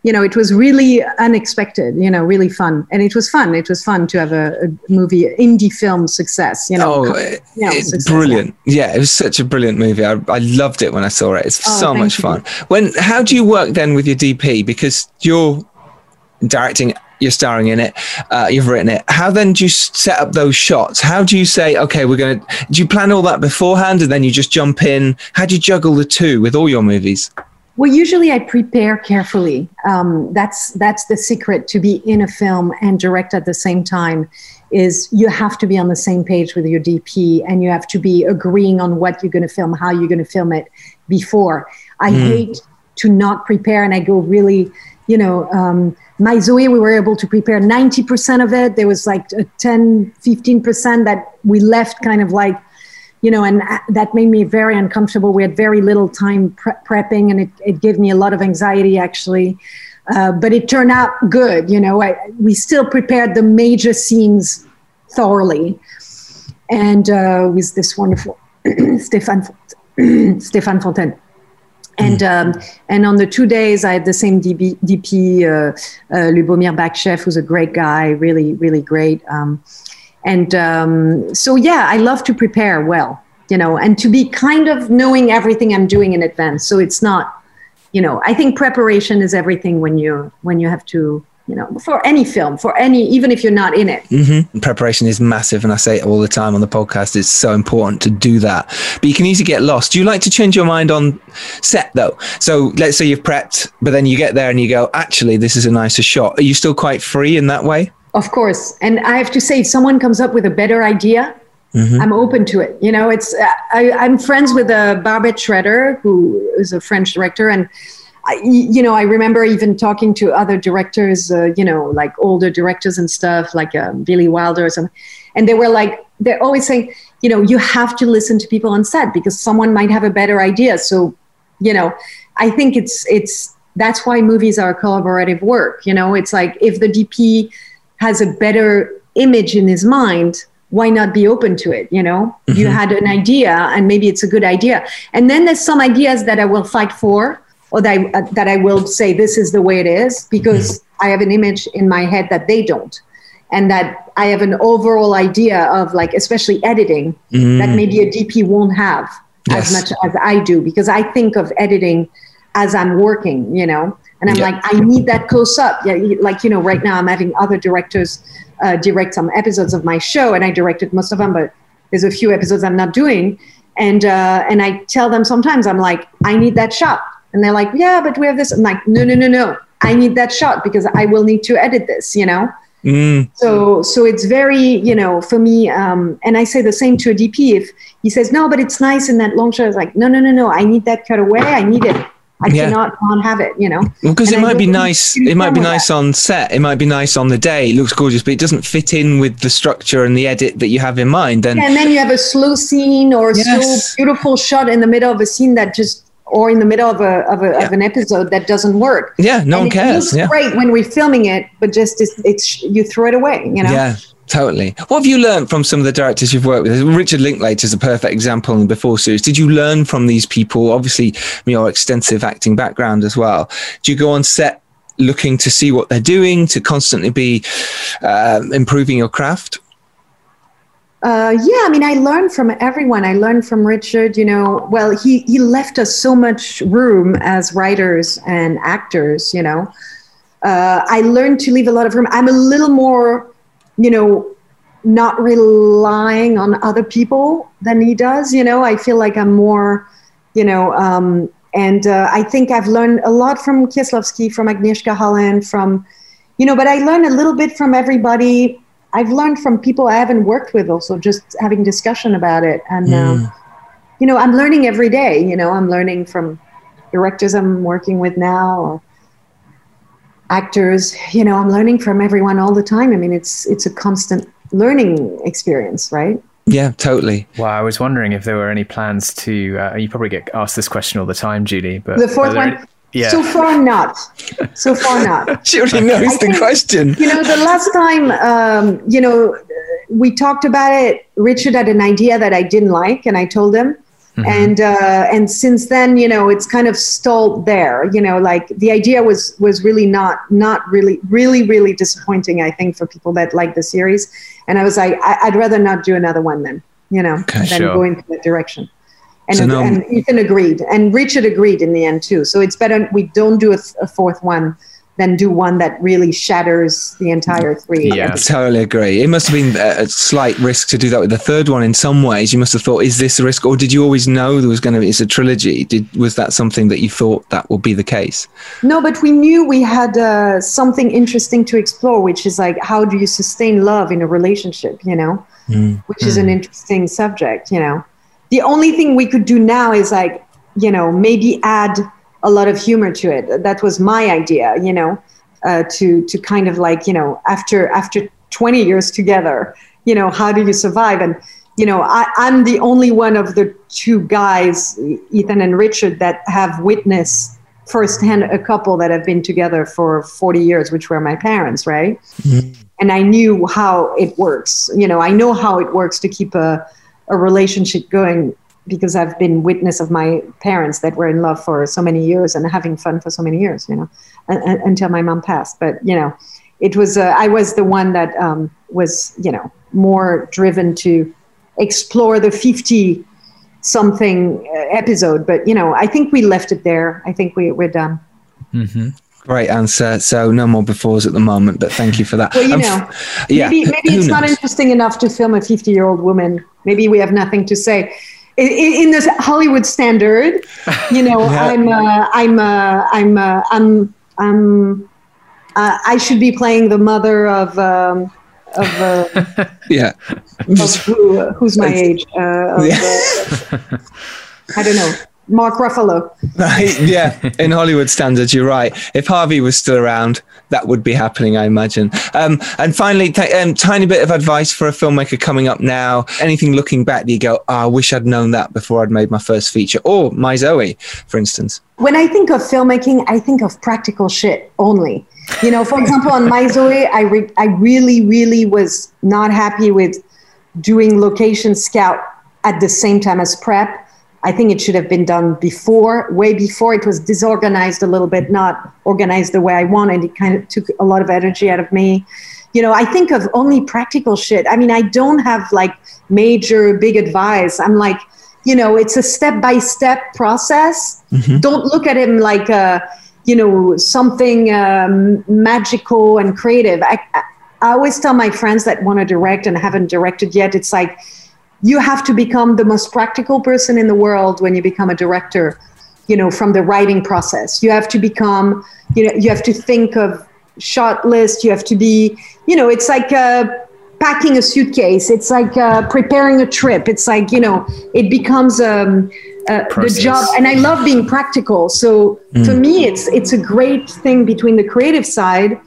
you know, it was really unexpected, you know, really fun, and it was fun. It was fun to have a, a movie indie film success, you know. Oh, it- you know, it's brilliant! Yeah. it was such a brilliant movie. I, I loved it when I saw it. It's Oh, so much you. fun. When how do you work then with your DP because you're directing, you're starring in it, uh, you've written it. How then do you set up those shots? How do you say, okay, we're going to? Do you plan all that beforehand and then you just jump in? How do you juggle the two with all your movies? Well, usually I prepare carefully. Um, that's that's the secret to be in a film and direct at the same time. Is you have to be on the same page with your DP and you have to be agreeing on what you're going to film, how you're going to film it before. I hate to not prepare and I go really, you know, um, my Zoe, we were able to prepare 90% of it. There was like a 10, 15% that we left kind of like you know, and uh, that made me very uncomfortable. We had very little time pre- prepping, and it, it gave me a lot of anxiety, actually. Uh, but it turned out good. You know, I, we still prepared the major scenes thoroughly, and uh, with this wonderful Font- Stéphane Fontaine. And um, and on the two days, I had the same DB, DP, uh, uh, Lubomir Bakchev, who's a great guy, really, really great. Um, and um, so, yeah, I love to prepare well, you know, and to be kind of knowing everything I'm doing in advance. So it's not, you know, I think preparation is everything when you when you have to, you know, for any film, for any, even if you're not in it. hmm Preparation is massive, and I say it all the time on the podcast. It's so important to do that, but you can easily get lost. Do you like to change your mind on set though? So let's say you've prepped, but then you get there and you go, actually, this is a nicer shot. Are you still quite free in that way? Of course. And I have to say, if someone comes up with a better idea, I'm open to it. You know, it's uh, I, I'm friends with uh, Barbet Schroeder, who is a French director, and I, you know, I remember even talking to other directors, uh, you know, like older directors and stuff, like uh, Billy Wilder or something, and they were like, they're always saying, you know, you have to listen to people on set because someone might have a better idea. So, you know, I think it's it's that's why movies are collaborative work. You know, it's like if the DP has a better image in his mind why not be open to it you know you had an idea and maybe it's a good idea and then there's some ideas that i will fight for or that I, uh, that I will say this is the way it is because i have an image in my head that they don't. And that i have an overall idea of like especially editing that maybe a dp won't have Yes. as much as i do because i think of editing as i'm working you know? And i'm Yeah. like i need that close up. Yeah like you know right now i'm having other directors uh, direct some episodes of my show and i directed most of them but there's a few episodes i'm not doing. And uh, and i tell them sometimes i'm like i need that shot and they're like yeah but we have this i'm like no no no no i need that shot because i will need to edit this you know Mm. So, so it's very, you know, for me, um, and I say the same to a DP. If he says, no, but it's nice in that long shot, it's like, no, no, no, no, I need that cut away. I need it. I Yeah. cannot not have it, you know? Because And it I might be nice. It might be nice that. on set. It might be nice on the day. It looks gorgeous, but it doesn't fit in with the structure and the edit that you have in mind. Then And then you have a slow scene or a Yes. slow, beautiful shot in the middle of a scene that just, or in the middle of a of, a, of an episode that doesn't work. yeah, no and one it cares. looks Yeah, great when we're filming it, but just it's, it's you throw it away, you know. yeah, totally. What have you learned from some of the directors you've worked with? Richard Linklater is a perfect example in the Before series. Did you learn from these people? Obviously, your extensive acting background as well. Do you go on set? Looking to see what they're doing to constantly be uh, improving your craft. Uh, yeah, I mean, I learned from everyone. I learned from Richard. You know, well, he he left us so much room as writers and actors. You know, uh, I learned to leave a lot of room. I'm a little more, you know, not relying on other people than he does. You know, I feel like I'm more, you know, um, and uh, I think I've learned a lot from Kieslowski, from Agnieszka Holland, from, you know, but I learned a little bit from everybody. I've learned from people I haven't worked with, also just having discussion about it, and um, you know, I'm learning every day. You know, I'm learning from directors I'm working with now, or actors. You know, I'm learning from everyone all the time. I mean, it's it's a constant learning experience, right? Yeah, totally. Well, I was wondering if there were any plans to. Uh, you probably get asked this question all the time, Julie. But The fourth one. any- yeah. So far, not. So far, not. She already knows I the think- question. You know, the last time, um, you know, we talked about it. Richard had an idea that I didn't like, and I told him. And uh, and since then, you know, it's kind of stalled there. You know, like the idea was was really not not really really really disappointing. I think for people that like the series, and I was like, I, I'd rather not do another one then. You know, Okay, than sure. go into that direction. And, So no- and Ethan agreed, and Richard agreed in the end too. So it's better we don't do a, th- a fourth one than do one that really shatters the entire three. Yeah. Totally agree. It must have been a a slight risk to do that with the third one. In some ways, you must have thought, "Is this a risk?" Or did you always know there was going to be? It's a trilogy. Did was that something that you thought that would be the case? No, but we knew we had uh, something interesting to explore, which is like how do you sustain love in a relationship, you know, which is an interesting subject, you know. The only thing we could do now is like, you know, maybe add a lot of humor to it. That was my idea, you know, uh, to to kind of like, you know, after after 20 years together, you know, how do you survive? And you know, I, I'm the only one of the two guys, Ethan and Richard, that have witnessed firsthand a couple that have been together for 40 years, which were my parents, right? And I knew how it works. You know, I know how it works to keep a, a relationship going because I've been witness of my parents that were in love for so many years and having fun for so many years, you know, un- un- until my mom passed. But, you know, it was, uh, I was the one that um, was, you know, more driven to explore the 50 something uh, episode. But, you know, I think we left it there. I think we, we're done. Great answer. So no more befores at the moment, but thank you for that. Well, you Um, know, yeah, maybe, maybe who it's not interesting enough to film a 50 year old woman. Maybe we have nothing to say. In, this Hollywood standard, you know, Yeah. I'm, uh, I'm, uh, I'm, uh, I'm, I'm, uh, I should be playing the mother of, um, of, uh, Yeah. of who, who's my age? Uh, of, Yeah. uh, I don't know. Mark Ruffalo. Yeah, in Hollywood standards, you're right. If Harvey was still around, that would be happening, I imagine. Um, and finally, t- um, tiny bit of advice for a filmmaker coming up now. Anything looking back that you go, oh, I wish I'd known that before I'd made my first feature, or My Zoe, for instance. when I think of filmmaking, I think of practical shit only. You know, for example, on My Zoe, I re- I really, really was not happy with doing location scout at the same time as prep. I think it should have been done before, way before. It was disorganized a little bit, not organized the way I wanted. It kind of took a lot of energy out of me. You know, I think of only practical shit. I mean, I don't have like major big advice. I'm like, you know, it's a step by step process. Don't look at him like a, you know, something um, magical and creative. I, I always tell my friends that want to direct and haven't directed yet, it's like you have to become the most practical person in the world when you become a director, you know, from the writing process. You have to become, you know, you have to think of shot list. You have to be, you know, it's like uh, packing a suitcase. It's like uh, preparing a trip. It's like you know, it becomes um, uh, the job. And I love being practical. So for me, it's it's a great thing between the creative side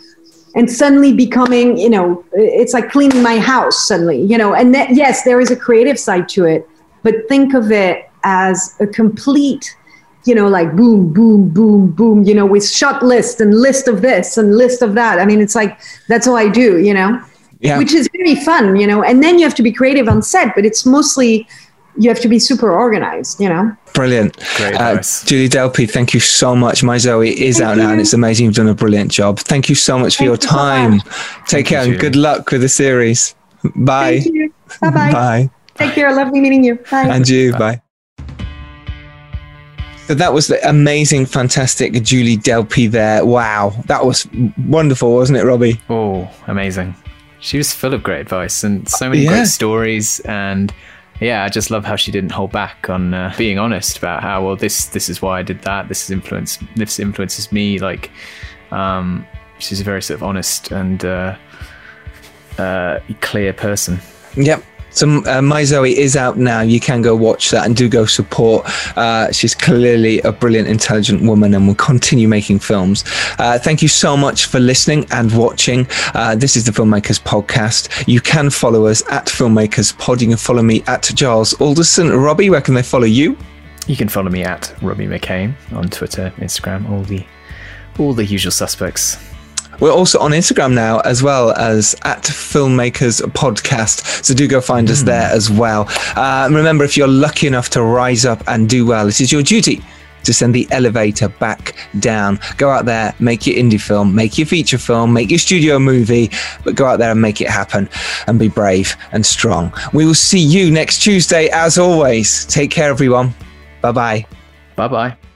and suddenly becoming, you know, it's like cleaning my house suddenly, you know. And that, yes, there is a creative side to it, but think of it as a complete you know, like boom, boom, boom, boom, you know, with shot list and list of this and list of that. I mean, it's like that's all I do, you know, Yeah. which is very fun, you know. And then you have to be creative on set, but it's mostly you have to be super organized, you know. Brilliant. Great Uh, advice. Julie Delpy, thank you so much. My Zoe is Thank out now and it's amazing. You've done a brilliant job. Thank you so much for Thank your you so time. much. Take care you, and good luck with the series. Bye. Thank you. Bye bye. Bye. Take care. Lovely meeting you. Bye. And you. Bye. So that was the amazing, fantastic Julie Delpy there. Wow. That was wonderful, wasn't it, Robbie? Oh, amazing. She was full of great advice and so many Yeah. great stories. And yeah, I just love how she didn't hold back on uh, being honest about how, well, this this is why I did that. This is influence. This influences me. Like, um, she's a very sort of honest and uh, uh, clear person. Yep. So uh, My Zoe is out now. You can go watch that and do go support. Uh, she's clearly a brilliant, intelligent woman and will continue making films. Uh, thank you so much for listening and watching. Uh, this is the Filmmakers Podcast. You can follow us at Filmmakers Pod. You can follow me at Giles Alderson. Robbie, where can they follow you? You can follow me at Robbie McCain on Twitter, Instagram, all the all the usual suspects. We're also on Instagram now, as well as at Filmmakers Podcast. So do go find us there as well. Uh, remember, if you're lucky enough to rise up and do well, it is your duty to send the elevator back down. Go out there, make your indie film, make your feature film, make your studio movie, but go out there and make it happen and be brave and strong. We will see you next Tuesday, as always. Take care, everyone. Bye bye. Bye bye.